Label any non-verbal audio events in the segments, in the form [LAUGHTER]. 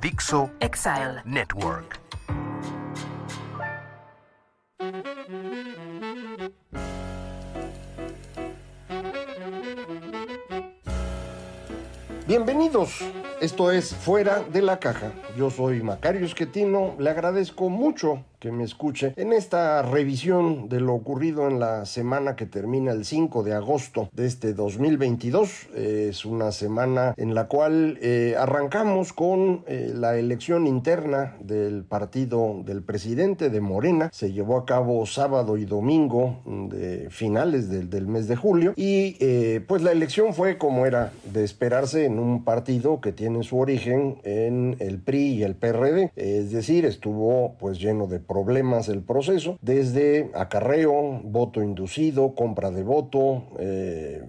Dixo Exile. Network. Bienvenidos, esto es Fuera de la Caja. Yo soy Macario Esquetino, le agradezco mucho que me escuche en esta revisión de lo ocurrido en la semana que termina el 5 de agosto de este 2022. Es una semana en la cual eh, arrancamos con eh, la elección interna del partido del presidente de Morena. Se llevó a cabo sábado y domingo de finales del, del mes de julio y eh, pues la elección fue como era de esperarse en un partido que tiene su origen en el PRI y el PRD. Es decir, estuvo pues lleno de problemas el proceso, desde acarreo, voto inducido, compra de voto, eh,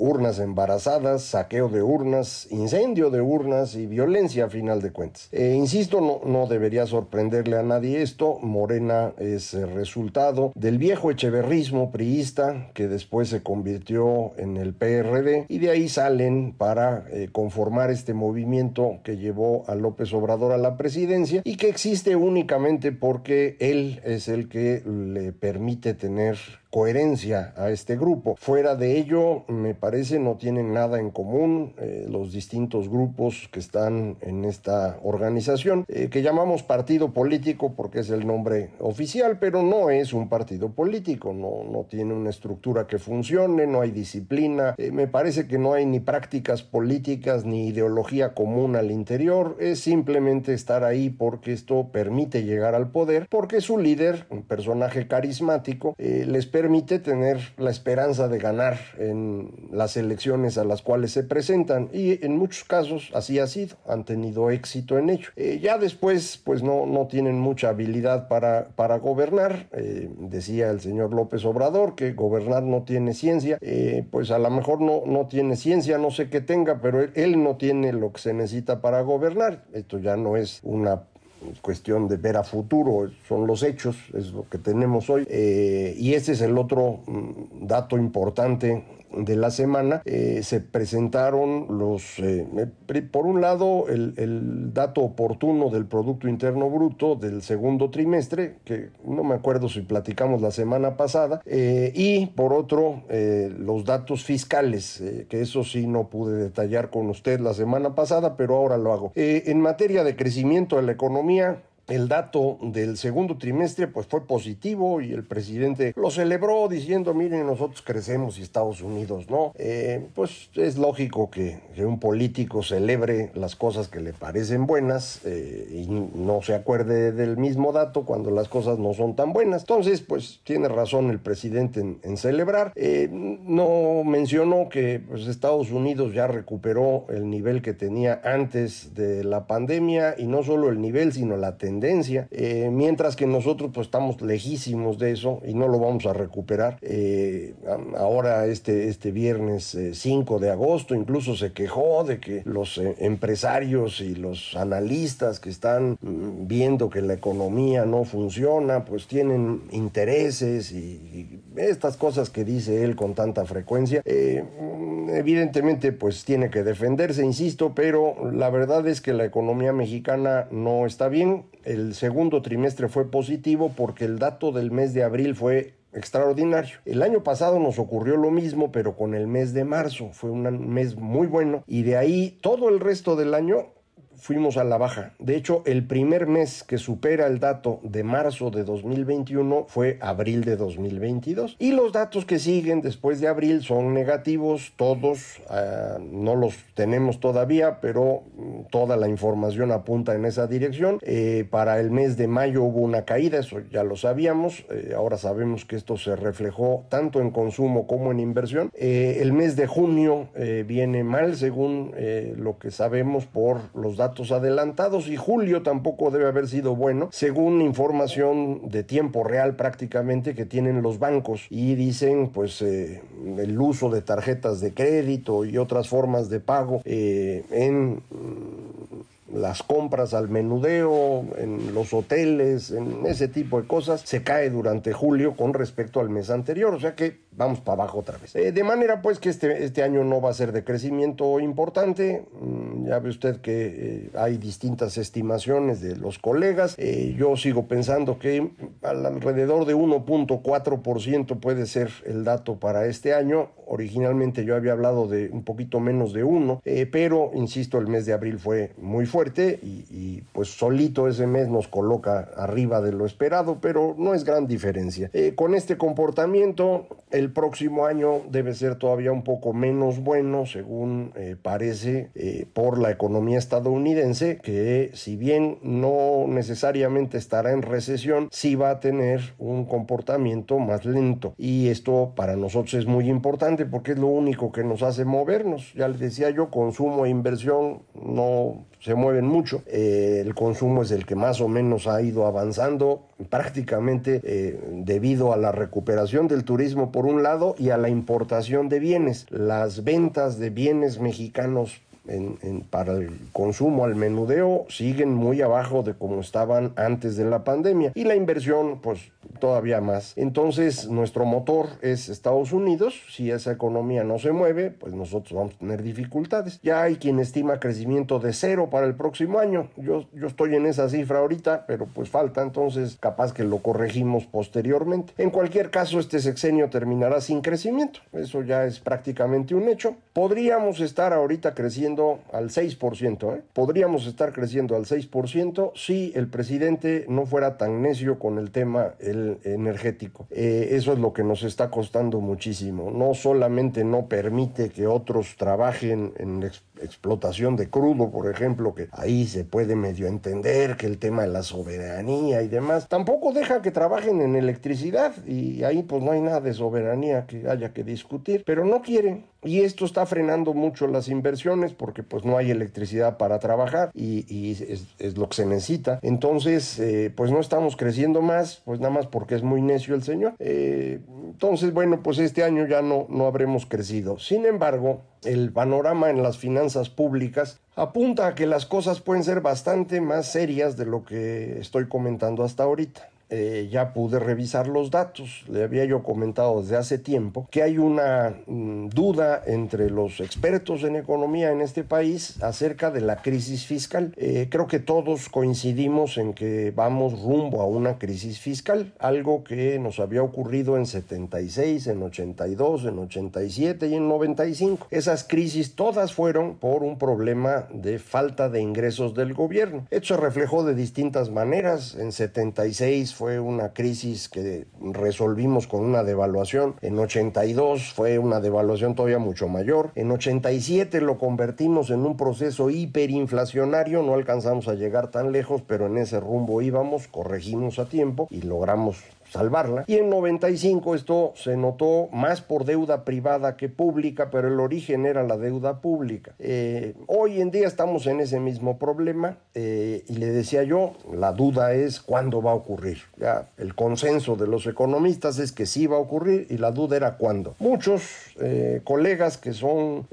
urnas embarazadas, saqueo de urnas, incendio de urnas y violencia a final de cuentas. Eh, insisto, no, no debería sorprenderle a nadie esto, Morena es el resultado del viejo echeverrismo priista que después se convirtió en el PRD y de ahí salen para eh, conformar este movimiento que llevó a López Obrador a la presidencia y que existe únicamente porque él es el que le permite tener coherencia a este grupo. Fuera de ello, me parece no tienen nada en común eh, los distintos grupos que están en esta organización, eh, que llamamos partido político porque es el nombre oficial, pero no es un partido político, no, no tiene una estructura que funcione, no hay disciplina, eh, me parece que no hay ni prácticas políticas ni ideología común al interior, es simplemente estar ahí porque esto permite llegar al poder, porque su líder, un personaje carismático, les permite permite tener la esperanza de ganar en las elecciones a las cuales se presentan. Y en muchos casos así ha sido, han tenido éxito en ello. Eh, ya después pues no, no tienen mucha habilidad para, para gobernar, eh, decía el señor López Obrador que gobernar no tiene ciencia, eh, pues a lo mejor no, no tiene ciencia, no sé qué tenga, pero él, él no tiene lo que se necesita para gobernar, esto ya no es una cuestión de ver a futuro, son los hechos, es lo que tenemos hoy. Eh, y ese es el otro mm, dato importante de la semana eh, se presentaron los, eh, por un lado, el, dato oportuno del Producto Interno Bruto del segundo trimestre, que no me acuerdo si platicamos la semana pasada, eh, y por otro, eh, los datos fiscales, que eso sí no pude detallar con usted la semana pasada, pero ahora lo hago. en materia de crecimiento de la economía, el dato del segundo trimestre pues fue positivo y el presidente lo celebró diciendo miren nosotros crecemos y Estados Unidos no eh, pues es lógico que, que, un político celebre las cosas que le parecen buenas eh, y no se acuerde del mismo dato cuando las cosas no son tan buenas. Entonces pues tiene razón el presidente en, en celebrar. Eh, no mencionó que pues, Estados Unidos ya recuperó el nivel que tenía antes de la pandemia y no solo el nivel sino la tendencia eh, mientras que nosotros pues estamos lejísimos de eso y no lo vamos a recuperar. Eh, ahora este, este viernes eh, 5 de agosto incluso se quejó de que los eh, empresarios y los analistas que están mm, viendo que la economía no funciona pues tienen intereses y estas cosas que dice él con tanta frecuencia. Evidentemente pues tiene que defenderse, insisto, pero la verdad es que la economía mexicana no está bien el segundo trimestre fue positivo porque el dato del mes de abril fue extraordinario. El año pasado nos ocurrió lo mismo, pero con el mes de marzo. Fue un mes muy bueno y de ahí todo el resto del año fuimos a la baja. De hecho, el primer mes que supera el dato de marzo de 2021 fue abril de 2022. Y los datos que siguen después de abril son negativos, todos, uh, no los tenemos todavía, pero toda la información apunta en esa dirección. Eh, para el mes de mayo hubo una caída, eso ya lo sabíamos, eh, ahora sabemos que esto se reflejó tanto en consumo como en inversión. Eh, el mes de junio viene mal según lo que sabemos por los datos adelantados y julio tampoco debe haber sido bueno según información de tiempo real prácticamente que tienen los bancos. Y dicen pues el uso de tarjetas de crédito y otras formas de pago en las compras al menudeo, en los hoteles, en ese tipo de cosas, se cae durante julio con respecto al mes anterior. O sea que vamos para abajo otra vez. Eh, de manera pues que este, este año no va a ser de crecimiento importante. Mm, ya ve usted que eh, hay distintas estimaciones de los colegas. Eh, yo sigo pensando que alrededor de 1.4% puede ser el dato para este año. Originalmente yo había hablado de un poquito menos de 1, pero insisto, el mes de abril fue muy fuerte y, pues solito ese mes nos coloca arriba de lo esperado, pero no es gran diferencia. con este comportamiento, el próximo año debe ser todavía un poco menos bueno, según eh, parece, eh, por la economía estadounidense, que si bien no necesariamente estará en recesión, sí va a tener un comportamiento más lento. Y esto para nosotros es muy importante porque es lo único que nos hace movernos. Ya les decía yo, consumo e inversión no se mueven mucho. Eh, el consumo es el que más o menos ha ido avanzando prácticamente eh, debido a la recuperación del turismo por un lado y a la importación de bienes. Las ventas de bienes mexicanos para el consumo al menudeo siguen muy abajo de como estaban antes de la pandemia y la inversión pues todavía más. Entonces nuestro motor es Estados Unidos, si esa economía no se mueve pues nosotros vamos a tener dificultades. Ya hay quien estima crecimiento de cero para el próximo año, yo, yo estoy en esa cifra ahorita, pero pues falta entonces capaz que lo corregimos posteriormente. En cualquier caso este sexenio terminará sin crecimiento, eso ya es prácticamente un hecho. Podríamos estar ahorita creciendo al 6%. ¿eh? Podríamos estar creciendo al 6% si el presidente no fuera tan necio con el tema el energético. Eh, eso es lo que nos está costando muchísimo. No solamente no permite que otros trabajen en explotación de crudo, por ejemplo, que ahí se puede medio entender que el tema de la soberanía y demás, tampoco deja que trabajen en electricidad y ahí pues no hay nada de soberanía que haya que discutir, pero no quieren. Y esto está frenando mucho las inversiones porque pues no hay electricidad para trabajar y, es, lo que se necesita. Entonces, eh, pues no estamos creciendo más, pues nada más porque es muy necio el señor. Eh, entonces, bueno, pues este año ya no, no habremos crecido. Sin embargo, el panorama en las finanzas públicas apunta a que las cosas pueden ser bastante más serias de lo que estoy comentando hasta ahorita. Eh, ya pude revisar los datos. Le había yo comentado desde hace tiempo que hay una mm, duda entre los expertos en economía en este país acerca de la crisis fiscal. Eh, creo que todos coincidimos en que vamos rumbo a una crisis fiscal, algo que nos había ocurrido en 76, en 82, en 87 y en 95. Esas crisis todas fueron por un problema de falta de ingresos del gobierno. Esto se reflejó de distintas maneras. En 76 fue una crisis que resolvimos con una devaluación. En 82 fue una devaluación todavía mucho mayor. En 87 lo convertimos en un proceso hiperinflacionario. No alcanzamos a llegar tan lejos, pero en ese rumbo íbamos, corregimos a tiempo y logramos salvarla. Y en 95 esto se notó más por deuda privada que pública, pero el origen era la deuda pública. Eh, hoy en día estamos en ese mismo problema eh, y le decía yo, la duda es cuándo va a ocurrir. Ya el consenso de los economistas es que sí va a ocurrir y la duda era cuándo. Muchos eh, colegas que son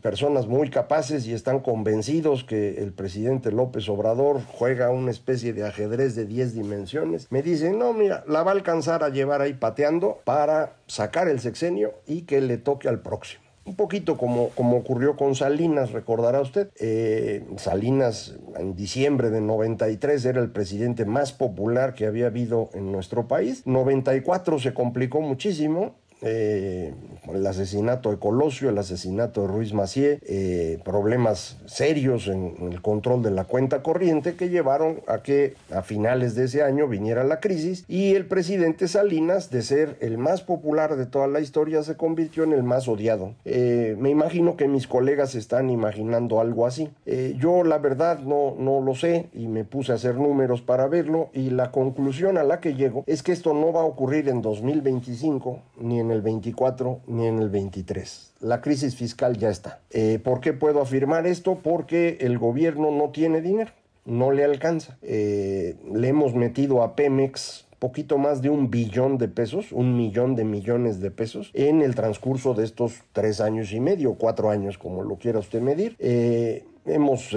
personas muy capaces y están convencidos que el presidente López Obrador juega una especie de ajedrez de 10 dimensiones. Me dicen, no, mira, la va a alcanzar a llevar ahí pateando para sacar el sexenio y que le toque al próximo. Un poquito como, como ocurrió con Salinas, recordará usted. Eh, Salinas en diciembre de 93 era el presidente más popular que había habido en nuestro país. 94 se complicó muchísimo eh, el asesinato de Colosio, el asesinato de Ruiz Macié, eh, problemas serios en, el control de la cuenta corriente que llevaron a que a finales de ese año viniera la crisis y el presidente Salinas, de ser el más popular de toda la historia, se convirtió en el más odiado. Eh, me imagino que mis colegas están imaginando algo así. yo la verdad no, no lo sé y me puse a hacer números para verlo y la conclusión a la que llego es que esto no va a ocurrir en 2025 ni en el 24 ni en el 23. La crisis fiscal ya está. Eh, ¿Por qué puedo afirmar esto? Porque el gobierno no tiene dinero, no le alcanza. Eh, le hemos metido a Pemex poquito más de un billón de pesos, un millón de millones de pesos, en el transcurso de estos tres años y medio, cuatro años, como lo quiera usted medir. Eh, hemos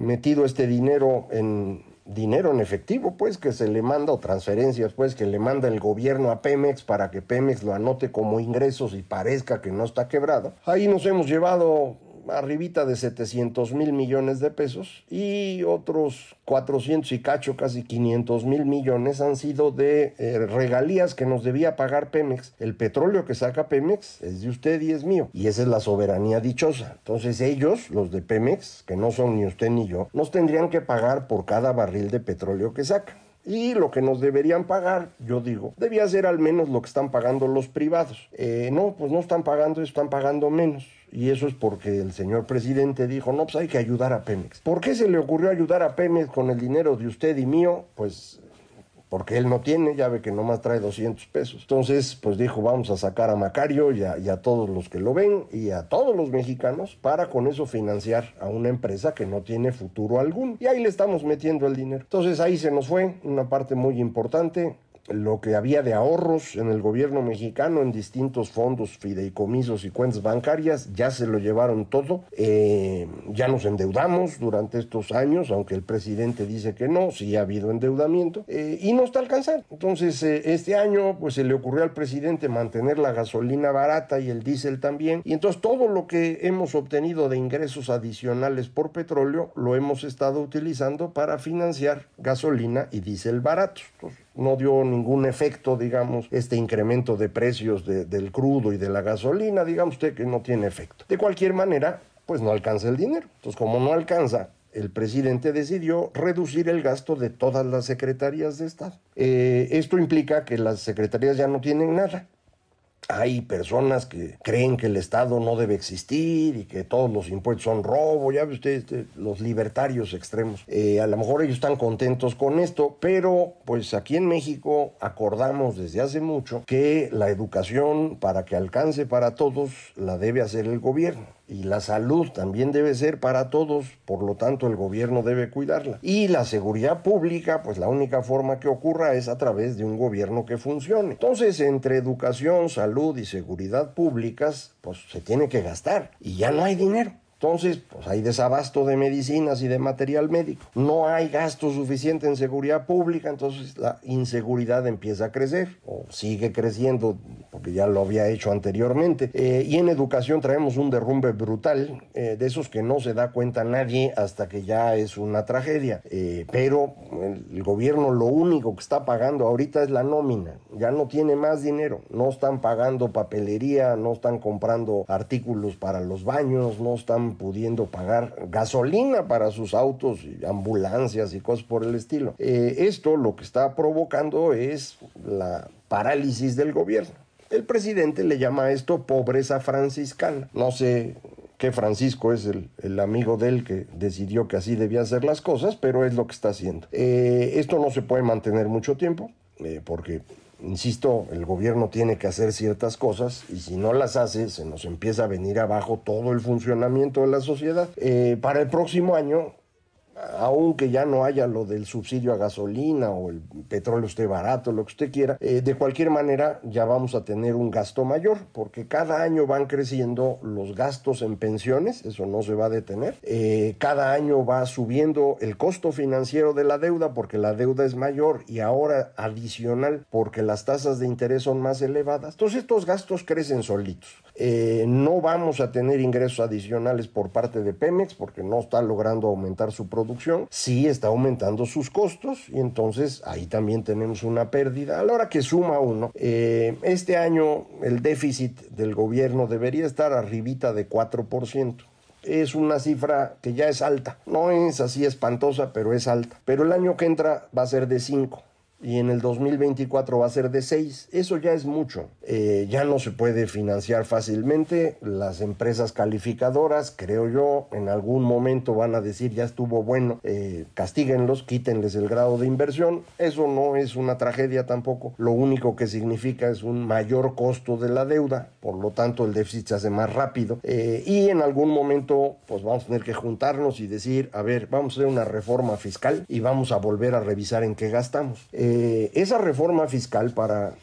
metido este dinero en dinero en efectivo, pues, que se le manda, o transferencias, pues, que le manda el gobierno a Pemex para que Pemex lo anote como ingresos y parezca que no está quebrado. Ahí nos hemos llevado arribita de 700 mil millones de pesos y otros 400 y cacho, casi 500 mil millones han sido de eh, regalías que nos debía pagar Pemex. El petróleo que saca Pemex es de usted y es mío y esa es la soberanía dichosa. Entonces ellos, los de Pemex, que no son ni usted ni yo, nos tendrían que pagar por cada barril de petróleo que sacan. Y lo que nos deberían pagar, yo digo, debía ser al menos lo que están pagando los privados. Eh, no, pues no están pagando, están pagando menos. Y eso es porque el señor presidente dijo, no, pues hay que ayudar a Pemex. ¿Por qué se le ocurrió ayudar a Pemex con el dinero de usted y mío? Pues porque él no tiene, ya ve que nomás trae 200 pesos. Entonces, pues dijo, vamos a sacar a Macario y a, todos los que lo ven y a todos los mexicanos para con eso financiar a una empresa que no tiene futuro alguno. Y ahí le estamos metiendo el dinero. Entonces ahí se nos fue una parte muy importante lo que había de ahorros en el gobierno mexicano en distintos fondos, fideicomisos y cuentas bancarias, ya se lo llevaron todo. Eh, ya nos endeudamos durante estos años, aunque el presidente dice que no, sí ha habido endeudamiento, eh, y no está alcanzando. Entonces, eh, este año, pues se le ocurrió al presidente mantener la gasolina barata y el diésel también, y entonces todo lo que hemos obtenido de ingresos adicionales por petróleo lo hemos estado utilizando para financiar gasolina y diésel baratos no dio ningún efecto, digamos, este incremento de precios del crudo y de la gasolina, digamos usted que no tiene efecto. De cualquier manera, pues no alcanza el dinero. Entonces, como no alcanza, el presidente decidió reducir el gasto de todas las secretarías de Estado. Eh, esto implica que las secretarías ya no tienen nada hay personas que creen que el Estado no debe existir y que todos los impuestos son robo, ya ve usted, este, los libertarios extremos. Eh, a lo mejor ellos están contentos con esto, pero pues aquí en México acordamos desde hace mucho que la educación para que alcance para todos la debe hacer el gobierno y la salud también debe ser para todos, por lo tanto el gobierno debe cuidarla. Y la seguridad pública, pues la única forma que ocurra es a través de un gobierno que funcione. Entonces, entre educación, salud y seguridad públicas, pues se tiene que gastar y ya no hay dinero. Entonces, pues hay desabasto de medicinas y de material médico. No hay gasto suficiente en seguridad pública, entonces la inseguridad empieza a crecer o sigue creciendo porque ya lo había hecho anteriormente. Eh, y en educación traemos un derrumbe brutal, eh, de esos que no se da cuenta nadie hasta que ya es una tragedia. Eh, pero el, gobierno lo único que está pagando ahorita es la nómina, ya no tiene más dinero, no están pagando papelería, no están comprando artículos para los baños, no están pudiendo pagar gasolina para sus autos, ambulancias y cosas por el estilo. Eh, esto lo que está provocando es la parálisis del gobierno. El presidente le llama a esto pobreza franciscana. No sé qué Francisco es el, amigo de él que decidió que así debía hacer las cosas, pero es lo que está haciendo. Eh, esto no se puede mantener mucho tiempo, eh, porque Insisto, el gobierno tiene que hacer ciertas cosas y si no las hace, se nos empieza a venir abajo todo el funcionamiento de la sociedad. Eh, para el próximo año, aunque ya no haya lo del subsidio a gasolina o el petróleo esté barato, lo que usted quiera, eh, de cualquier manera ya vamos a tener un gasto mayor, porque cada año van creciendo los gastos en pensiones, eso no se va a detener, eh, cada año va subiendo el costo financiero de la deuda, porque la deuda es mayor y ahora adicional, porque las tasas de interés son más elevadas. Entonces estos gastos crecen solitos. Eh, no vamos a tener ingresos adicionales por parte de Pemex, porque no está logrando aumentar su producción sí está aumentando sus costos y entonces ahí también tenemos una pérdida. A la hora que suma uno, eh, este año el déficit del gobierno debería estar arribita de 4% es una cifra que ya es alta. No es así espantosa, pero es alta. Pero el año que entra va a ser de 5 y en el 2024 va a ser de 6. Eso ya es mucho. Eh, ya no se puede financiar fácilmente. Las empresas calificadoras, creo yo, en algún momento van a decir ya estuvo bueno, eh, castíguenlos, quítenles el grado de inversión. Eso no es una tragedia tampoco. Lo único que significa es un mayor costo de la deuda, por lo tanto el déficit se hace más rápido. Eh, y en algún momento, pues vamos a tener que juntarnos y decir, a ver, vamos a hacer una reforma fiscal y vamos a volver a revisar en qué gastamos. Eh, esa reforma fiscal, para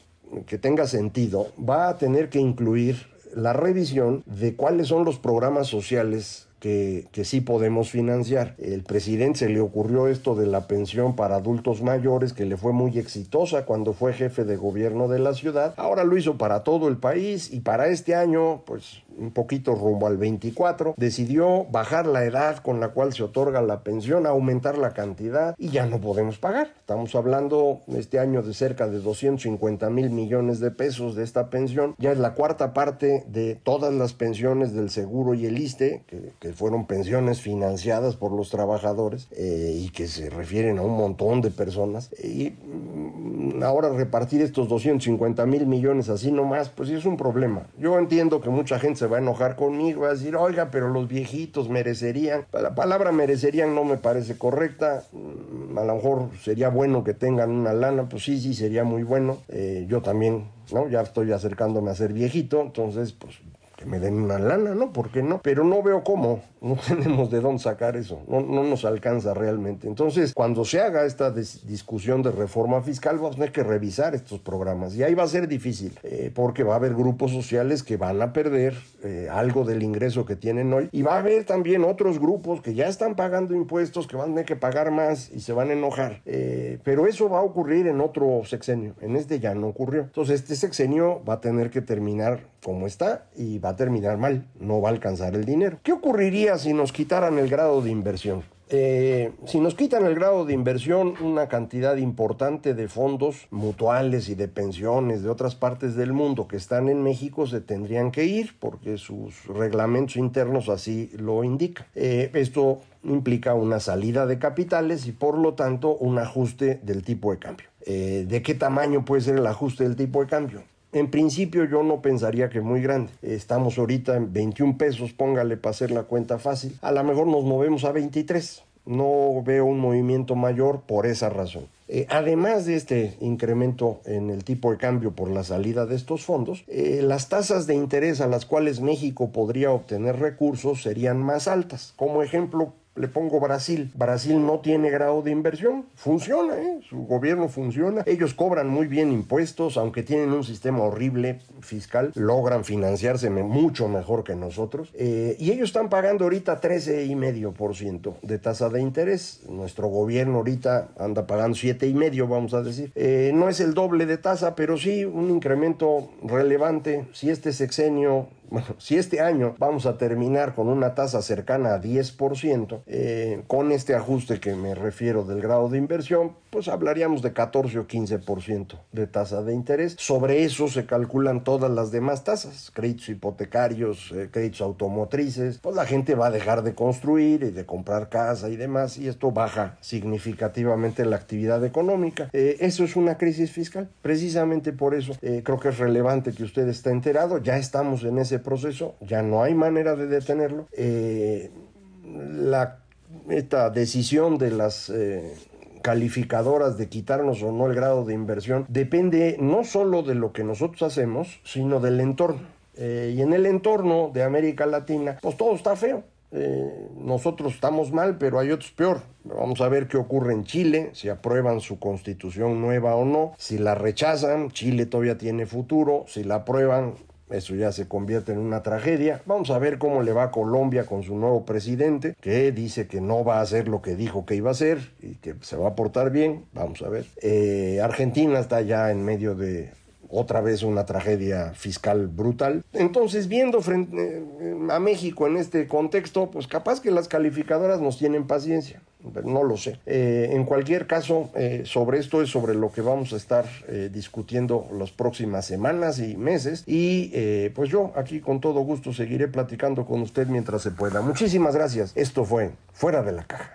que tenga sentido, va a tener que incluir la revisión de cuáles son los programas sociales que, que, sí podemos financiar. El presidente se le ocurrió esto de la pensión para adultos mayores, que le fue muy exitosa cuando fue jefe de gobierno de la ciudad. Ahora lo hizo para todo el país y para este año, pues un poquito rumbo al 24, decidió bajar la edad con la cual se otorga la pensión, aumentar la cantidad y ya no podemos pagar. Estamos hablando este año de cerca de 250 mil millones de pesos de esta pensión. Ya es la cuarta parte de todas las pensiones del seguro y el ISTE, que, que fueron pensiones financiadas por los trabajadores eh, y que se refieren a un montón de personas. Y mm, ahora repartir estos 250 mil millones así nomás, pues es un problema. Yo entiendo que mucha gente se va a enojar conmigo, va a decir, oiga, pero los viejitos merecerían. La palabra merecerían no me parece correcta. Mm, a lo mejor sería bueno que tengan una lana, pues sí, sí, sería muy bueno. Eh, yo también, ¿no? Ya estoy acercándome a ser viejito, entonces, pues me den una lana, ¿no? ¿Por qué no? Pero no veo cómo, no [LAUGHS] tenemos de dónde sacar eso, no, no nos alcanza realmente. Entonces, cuando se haga esta discusión de reforma fiscal, vamos a tener que revisar estos programas y ahí va a ser difícil, eh, porque va a haber grupos sociales que van a perder eh, algo del ingreso que tienen hoy y va a haber también otros grupos que ya están pagando impuestos, que van a tener que pagar más y se van a enojar. Eh, pero eso va a ocurrir en otro sexenio, en este ya no ocurrió. Entonces, este sexenio va a tener que terminar como está y va a terminar mal, no va a alcanzar el dinero. ¿Qué ocurriría si nos quitaran el grado de inversión? Eh, si nos quitan el grado de inversión, una cantidad importante de fondos mutuales y de pensiones de otras partes del mundo que están en México se tendrían que ir porque sus reglamentos internos así lo indican. Eh, esto implica una salida de capitales y por lo tanto un ajuste del tipo de cambio. Eh, ¿De qué tamaño puede ser el ajuste del tipo de cambio? En principio yo no pensaría que muy grande. Estamos ahorita en 21 pesos, póngale para hacer la cuenta fácil. A lo mejor nos movemos a 23. No veo un movimiento mayor por esa razón. Eh, además de este incremento en el tipo de cambio por la salida de estos fondos, eh, las tasas de interés a las cuales México podría obtener recursos serían más altas. Como ejemplo, le pongo Brasil. Brasil no tiene grado de inversión. Funciona, ¿eh? su gobierno funciona. Ellos cobran muy bien impuestos, aunque tienen un sistema horrible fiscal, logran financiarse mucho mejor que nosotros. Eh, y ellos están pagando ahorita 13,5% de tasa de interés. Nuestro gobierno ahorita anda pagando 7,5%, vamos a decir. Eh, no es el doble de tasa, pero sí un incremento relevante. Si este sexenio bueno, si este año vamos a terminar con una tasa cercana a 10%, eh, con este ajuste que me refiero del grado de inversión, pues hablaríamos de 14 o 15% de tasa de interés. Sobre eso se calculan todas las demás tasas, créditos hipotecarios, eh, créditos automotrices, pues la gente va a dejar de construir y de comprar casa y demás, y esto baja significativamente la actividad económica. Eh, eso es una crisis fiscal. Precisamente por eso creo que es relevante que usted esté enterado, ya estamos en ese proceso, ya no hay manera de detenerlo. Eh, la, esta decisión de las eh, calificadoras de quitarnos o no el grado de inversión depende no solo de lo que nosotros hacemos, sino del entorno. Eh, y en el entorno de América Latina, pues todo está feo. nosotros estamos mal, pero hay otros peor. Vamos a ver qué ocurre en Chile, si aprueban su constitución nueva o no. Si la rechazan, Chile todavía tiene futuro. Si la aprueban, eso ya se convierte en una tragedia. Vamos a ver cómo le va a Colombia con su nuevo presidente, que dice que no va a hacer lo que dijo que iba a hacer y que se va a portar bien. Vamos a ver. Eh, Argentina está ya en medio de otra vez una tragedia fiscal brutal. Entonces, viendo frente eh, a México en este contexto, pues capaz que las calificadoras nos tienen paciencia. no lo sé. Eh, en cualquier caso, eh, sobre esto es sobre lo que vamos a estar discutiendo las próximas semanas y meses. Y pues yo aquí con todo gusto seguiré platicando con usted mientras se pueda. Muchísimas gracias. Esto fue Fuera de la Caja.